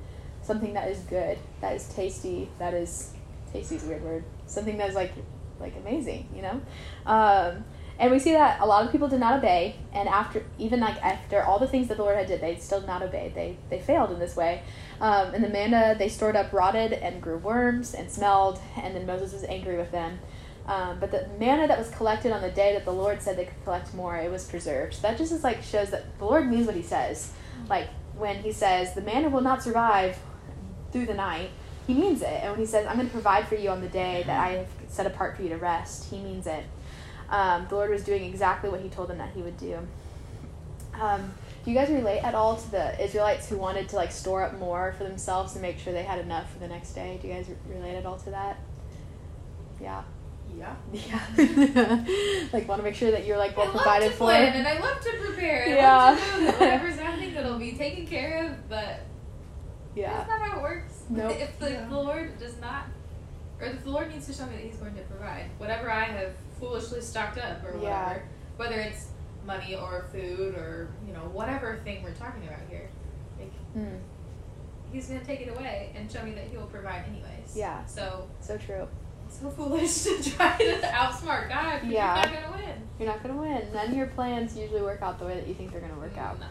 something that is good, that is tasty, that is tasty is a weird word. Something that is like like amazing, you know. Um, and we see that a lot of people did not obey, and after even like after all the things that the Lord had did, they still did not obey. They they failed in this way. Um, and the manna they stored up rotted and grew worms and smelled, and then Moses was angry with them. Um, but the manna that was collected on the day that the Lord said they could collect more, it was preserved. That just is like shows that the Lord means what He says. Like when He says the manna will not survive through the night, He means it. And when He says I'm going to provide for you on the day that I have set apart for you to rest, He means it. Um, the Lord was doing exactly what He told them that He would do. Um, do you guys relate at all to the Israelites who wanted to like store up more for themselves and make sure they had enough for the next day? Do you guys re- relate at all to that? Yeah. Yeah. Yeah. <laughs> like want to make sure that you're like well I love provided to for. plan and I love to prepare. I Yeah. love to know <laughs> that whatever's happening that'll be taken care of, but Yeah. that's not how it works. Nope. If the Yeah. Lord does not or if the Lord needs to show me that He's going to provide whatever I have foolishly stocked up or Yeah. whatever, whether it's money or food or you know whatever thing we're talking about here, like Mm, He's gonna take it away and show me that He will provide anyways. Yeah. So so true. So foolish to <laughs> try to outsmart God. Yeah. You're not gonna win. You're not gonna win. None of your plans usually work out the way that you think they're gonna work out. No.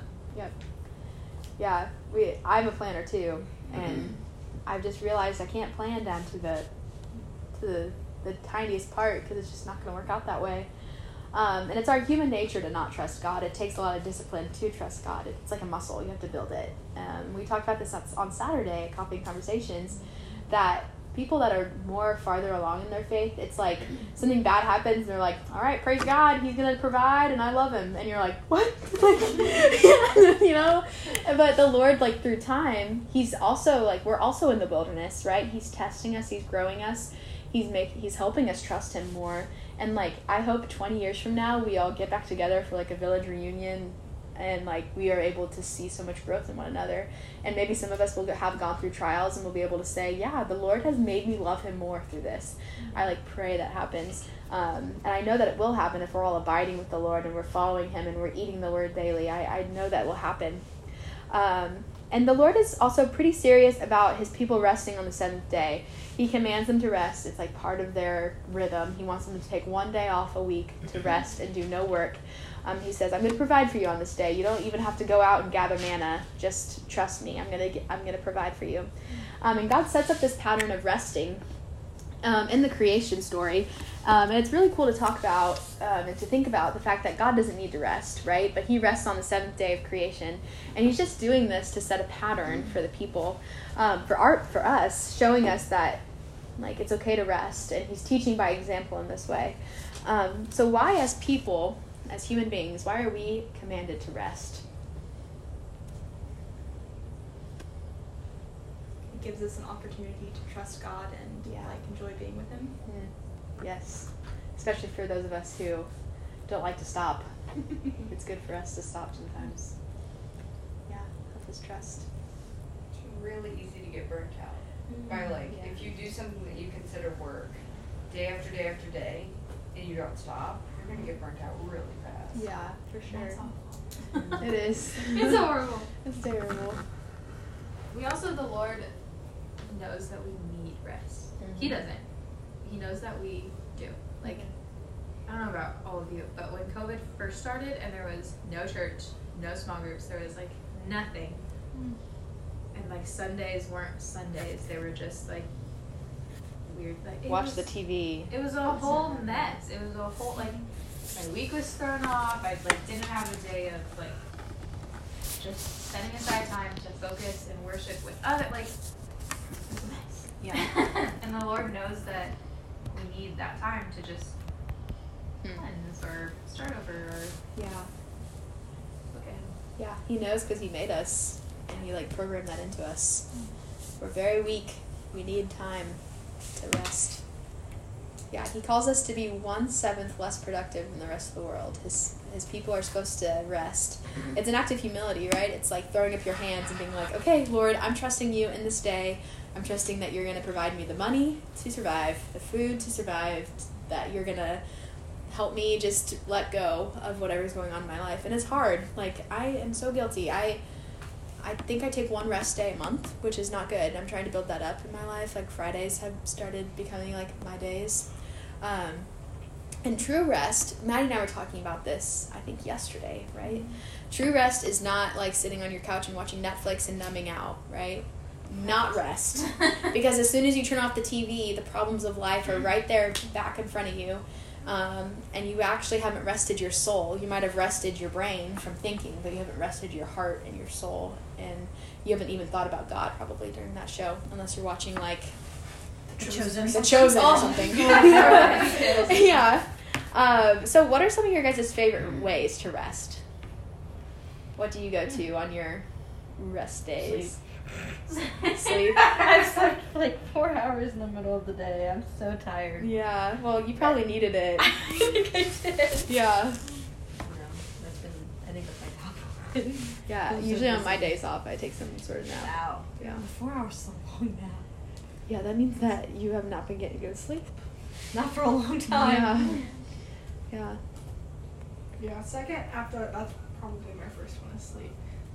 Yeah, we. I'm a planner too, and I've just realized I can't plan down to the to the, the tiniest part because it's just not going to work out that way. Um, and it's our human nature to not trust God. It takes a lot of discipline to trust God. It's like a muscle; you have to build it. Um, we talked about this on- on Saturday, at Coffee and Conversations, that people that are more farther along in their faith, it's like something bad happens, and they're like, "All right, praise God, He's gonna provide, and I love Him," and you're like, "What?" <laughs> like, <laughs> you know. But the Lord, like through time, He's also like we're also in the wilderness, right? He's testing us. He's growing us. He's making. He's helping us trust Him more. And like I hope twenty years from now, we all get back together for like a village reunion. And like we are able to see so much growth in one another, and maybe some of us will have gone through trials, and we'll be able to say, "Yeah, the Lord has made me love Him more through this." I like pray that happens, um, and I know that it will happen if we're all abiding with the Lord and we're following Him and we're eating the Word daily. I, I know that will happen. Um, and the Lord is also pretty serious about His people resting on the seventh day. He commands them to rest. It's like part of their rhythm. He wants them to take one day off a week to rest and do no work. Um, he says, "I'm going to provide for you on this day. You don't even have to go out and gather manna. Just trust me. I'm going to I'm going to provide for you." Um, and God sets up this pattern of resting um, in the creation story. Um, and it's really cool to talk about um, and to think about the fact that God doesn't need to rest, right? But He rests on the seventh day of creation, and He's just doing this to set a pattern for the people, um, for art, for us, showing us that like it's okay to rest, and He's teaching by example in this way. So why, as people, as human beings, why are we commanded to rest? It gives us an opportunity to trust God and Yeah. like enjoy being with Him. Yes, especially for those of us who don't like to stop. <laughs> it's good for us to stop sometimes. Yeah, help us trust. It's really easy to get burnt out mm-hmm. by like Yeah. if you do something that you consider work day after day after day and you don't stop, you're gonna get burnt out really fast. Yeah, for That's sure. awful. <laughs> It is. <laughs> It's horrible. It's terrible. We also, the Lord knows that we need rest. He Mhm. doesn't. He knows that we do. Like, I don't know about all of you, but when COVID first started and there was no church, no small groups, there was like nothing. And like Sundays weren't Sundays, they were just like weird. Like, Watch was- the TV. It was a whole mess. It was a whole like my week was thrown off. I like didn't have a day of like just setting aside time to focus and worship with other like it was a mess. Yeah. <laughs> and the Lord knows that we need that time to just Hmm. cleanse or start over or Yeah. Him. Yeah, he knows because he made us, and he like programmed that into us. We're very weak. We need time to rest. Yeah, he calls us to be one seventh less productive than the rest of the world. His his people are supposed to rest. Mm-hmm. It's an act of humility, right? It's like throwing up your hands and being like, "Okay, Lord, I'm trusting you in this day. I'm trusting that you're going to provide me the money to survive, the food to survive, that you're going to help me just let go of whatever's going on in my life and it's hard like i am so guilty i i think i take one rest day a month which is not good i'm trying to build that up in my life like fridays have started becoming like my days um, and true rest maddie and i were talking about this i think yesterday right? True rest is not like sitting on your couch and watching netflix and numbing out right? Not rest. <laughs> Because as soon as you turn off the tv the problems of life are right there back in front of you um, and you actually haven't rested your soul. You might have rested your brain from thinking, but you haven't rested your heart and your soul, and you haven't even thought about God probably during that show, unless you're watching like Chosen. The Chosen or something. <laughs> Yeah. <laughs> yeah. Um, so, what are some of your guys' favorite ways to rest? What do you go to on your rest days? Sleep. I've slept <laughs> for like four hours in the middle of the day. I'm so tired. Yeah. Well, you probably needed it. I think I did. Yeah. No, that's been. I think that's my top one. Yeah. Usually on my days off, I take some sort of nap. Wow. Yeah. Four hours is a long nap. Yeah, that means that you have not been getting good sleep. Not for a long time. Yeah. <laughs> Yeah. Yeah, second after that's probably my first one is sleep.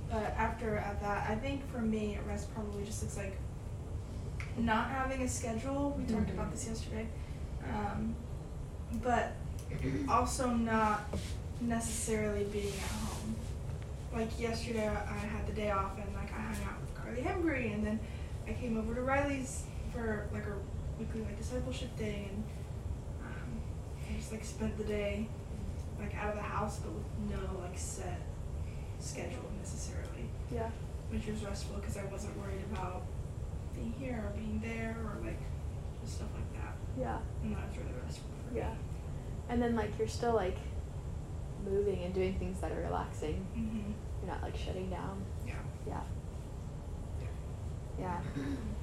But after at that, I think for me, rest probably just looks like not having a schedule. We talked about this yesterday. Um, but also not necessarily being at home. Like yesterday, I I had the day off and like I hung out with Carly Hembry, and then I came over to Riley's for like a weekly like discipleship day, and um, I just like spent the day like out of the house, but with no like set schedule necessarily, Yeah. which was restful because I wasn't worried about being here or being there or like just stuff like that, Yeah. and that was really restful for me. Yeah. And then like you're still like moving and doing things that are relaxing. Mm-hmm. You're not like shutting down. Yeah. Yeah. Yeah. <clears throat>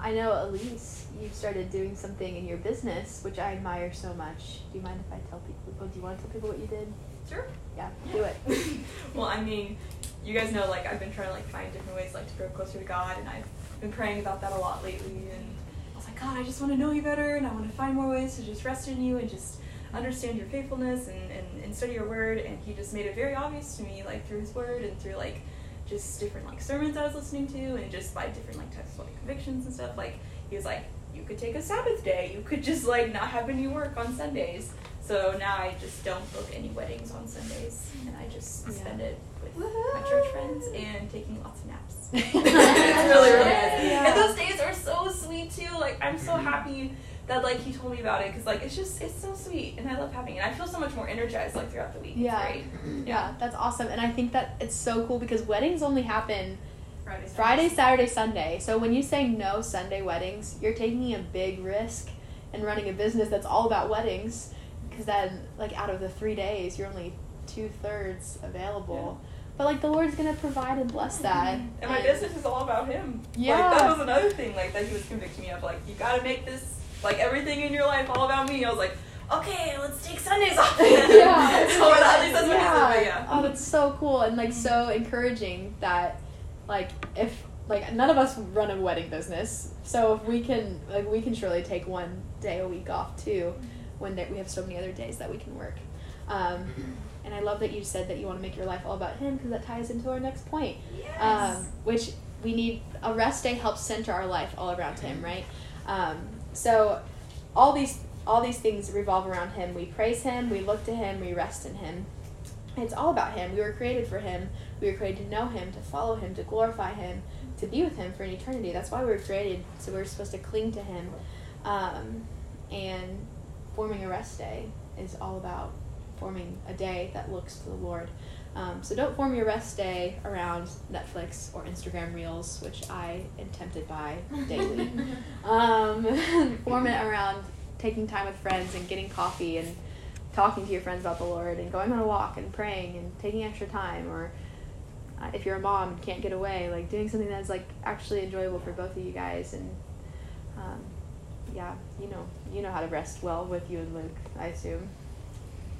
I know Elise, you've started doing something in your business, which I admire so much. Do you mind if I tell people? Oh, do you want to tell people what you did? Sure. Yeah, do it. <laughs> well, I mean, you guys know like I've been trying to like find different ways like to grow closer to God, and I've been praying about that a lot lately. And I was like, God, I just want to know you better, and I want to find more ways to just rest in you and just understand your faithfulness and, and, and study your word. And He just made it very obvious to me, like through His word and through like just different like sermons I was listening to, and just by different like types of like convictions and stuff. Like He was like, you could take a Sabbath day. You could just like not have any work on Sundays. So now I just don't book any weddings on Sundays, and I just Yeah. spend it with my church friends and taking lots of naps. <laughs> it's really, really nice. Yeah. And those days are so sweet too. Like I'm so mm-hmm. happy that like he told me about it because like it's just it's so sweet, and I love having it. I feel so much more energized like throughout the week. Yeah. It's great. Yeah, that's awesome. And I think that it's so cool because weddings only happen Friday. Friday, Saturday, Sunday. So when you say no Sunday weddings, you're taking a big risk and running a business that's all about weddings. Because then, like, out of the three days, you're only two thirds available. But like, the Lord's gonna provide and bless that. And my business is all about him. Yeah. Like that was another thing like that he was convicting me of. Like you gotta make this like everything in your life all about me. I was like, okay, let's take Sundays off. <laughs> Yeah. <laughs> so at least that's what he said. Yeah. Oh, that's so cool and like so encouraging that, like, if like none of us run a wedding business, so if we can like we can surely take one day a week off too, when there, we have so many other days that we can work. Um, and I love that you said that you want to make your life all about Him because that ties into our next point, um, which we need a rest day helps center our life all around Him, right? Um, so all these all these things revolve around Him. We praise Him, we look to Him, we rest in Him. It's all about Him. We were created for Him. We were created to know Him, to follow Him, to glorify Him, to be with Him for an eternity. That's why we were created. So we're supposed to cling to Him. Um, and forming a rest day is all about forming a day that looks to the Lord. Um, so don't form your rest day around Netflix or Instagram Reels, which I am tempted by daily. <laughs> um, <laughs> form it around taking time with friends and getting coffee and talking to your friends about the Lord and going on a walk and praying and taking extra time or uh, if you're a mom and can't get away, like doing something that's like actually enjoyable for both of you guys and um, yeah, you know you know how to rest well with you and Luke, I assume.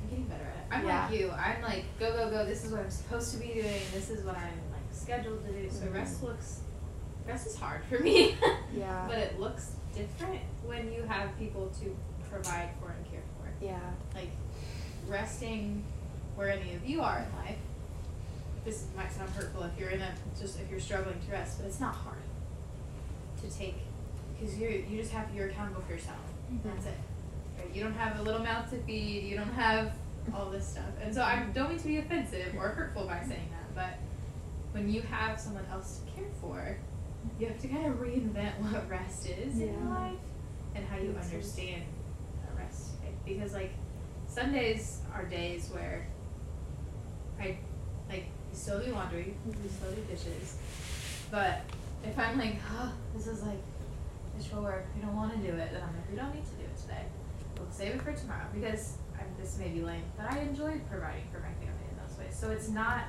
I'm getting better at it. I'm Yeah. like you. I'm like go go go. This is what I'm supposed to be doing. This is what I'm like scheduled to do. So Mhm. rest looks rest is hard for me. <laughs> Yeah. But it looks different when you have people to provide for and care for. Yeah. Like resting where any of you are in life. This might sound hurtful if you're in a just if you're struggling to rest, but it's not hard to take because you you just have you're accountable for yourself. That's it. You don't have a little mouth to feed. You don't have all this stuff. And so I don't mean to be offensive or hurtful by saying that, but when you have someone else to care for, you have to kind of reinvent <laughs> what rest is in your life and how you understand a rest. Because like Sundays are days where I like still do laundry, mm-hmm. still do dishes, but if I'm like, oh, this is like a chore, we don't want to do it, then I'm like, we don't need to do it today. We'll save it for tomorrow because I'm, this may be lame, but I enjoyed providing for my family in those ways. So it's not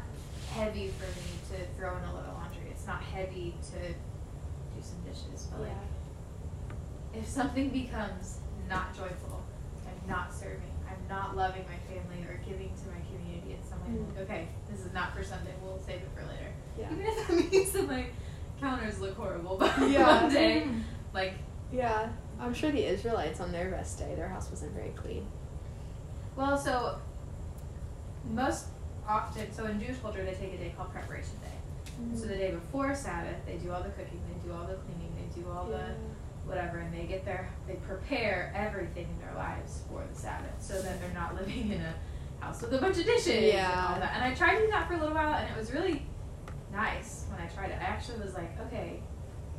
heavy for me to throw in a little laundry. It's not heavy to do some dishes, but like if something becomes not joyful, I'm not serving, I'm not loving my family or giving to my community in some way, like, mm-hmm. okay, this is not for Sunday, we'll save it for later. Yeah. Even if that <laughs> means that my counters look horrible <laughs> by Yeah. Monday, mm-hmm. like Yeah, I'm sure the Israelites on their rest day, their house wasn't very clean. Well, so most often, so in Jewish culture, they take a day called preparation day. Mm-hmm. So the day before Sabbath, they do all the cooking, they do all the cleaning, they do all the whatever, and they get their they prepare everything in their lives for the Sabbath, so that they're not <laughs> living in a house with a bunch of dishes and Yeah. all that. And I tried to do that for a little while, and it was really nice when I tried it. I actually was like, okay,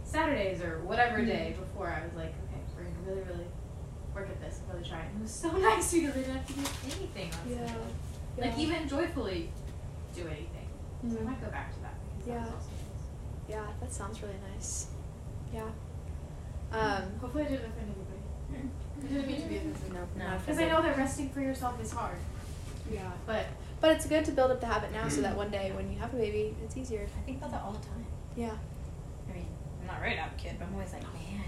Saturdays or whatever mm-hmm. day before, I was like, okay, we're gonna really, really work at this and really try it. And it was so <laughs> nice because I didn't have to do anything on Yeah. Sabbath. Like even joyfully do anything. So I Mhm. might go back to that because that was Yeah. also nice. Yeah, that sounds really nice. Yeah. Um, Hopefully I didn't offend anybody. <laughs> I didn't mean to be offensive. no, No. Because I know that resting for yourself is hard. Yeah. But But it's good to build up the habit now so that one day <clears throat> when you have a baby, it's easier. I think about that all the time. Yeah. I mean, I'm not ready to have a kid, but I'm always like, man.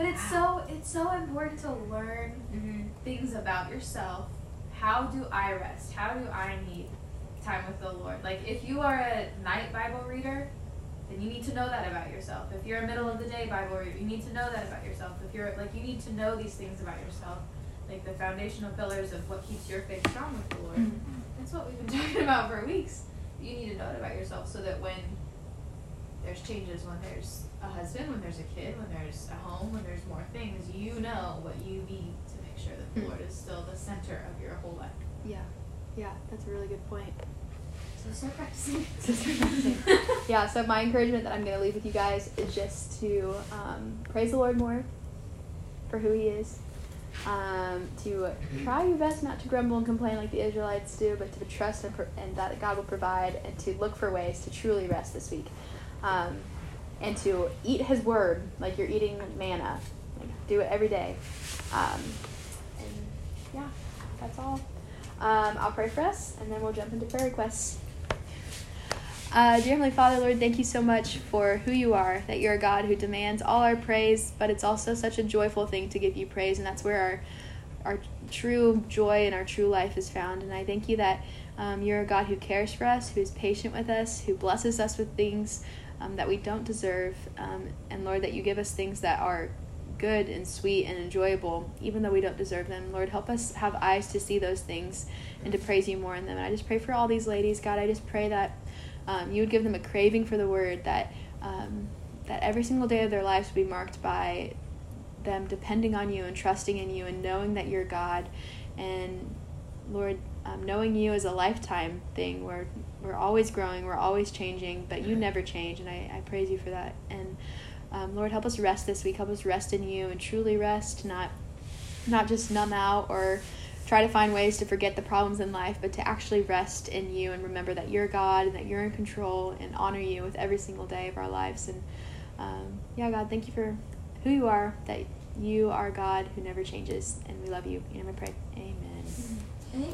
But it's so it's so important to learn Mm-hmm. things about yourself. How do I rest? How do I need time with the Lord? Like if you are a night Bible reader, then you need to know that about yourself. If you're a middle of the day Bible reader, you need to know that about yourself. If you're like you need to know these things about yourself. Like the foundational pillars of what keeps your faith strong with the Lord. That's what we've been <laughs> talking about for weeks. You need to know it about yourself so that when there's changes, when there's a husband, when there's a kid, when there's a home, when there's more things, you know what you need to make sure that the Mm. Lord is still the center of your whole life. Yeah. Yeah, that's a really good point. So start practicing. <laughs> So start practicing. <laughs> yeah, so my encouragement that I'm going to leave with you guys is just to um, praise the Lord more for who He is. Um, to try your best not to grumble and complain like the Israelites do, but to trust and, pro- and that God will provide, and to look for ways to truly rest this week. Um, and to eat His Word like you're eating manna. Like, do it every day. Um, and yeah, that's all. Um, I'll pray for us, and then we'll jump into prayer requests. Uh, dear Heavenly Father, Lord, thank you so much for who you are, that you're a God who demands all our praise, but it's also such a joyful thing to give you praise, and that's where our, our true joy and our true life is found. And I thank you that um, you're a God who cares for us, who is patient with us, who blesses us with things um, that we don't deserve. Um, and Lord, that you give us things that are good and sweet and enjoyable, even though we don't deserve them. Lord, help us have eyes to see those things and to praise you more in them. And I just pray for all these ladies, God. I just pray that um, you would give them a craving for the word, that um, that every single day of their lives would be marked by them depending on you and trusting in you and knowing that you're God. And Lord, um, knowing you is a lifetime thing where we're always growing, we're always changing, but you never change. And I, I praise you for that. And um, Lord, help us rest this week. Help us rest in you and truly rest, not not just numb out or try to find ways to forget the problems in life, but to actually rest in you and remember that you're God and that you're in control and honor you with every single day of our lives. And um, yeah, God, thank you for who you are, that you are God who never changes, and we love you. In your name I pray. Amen.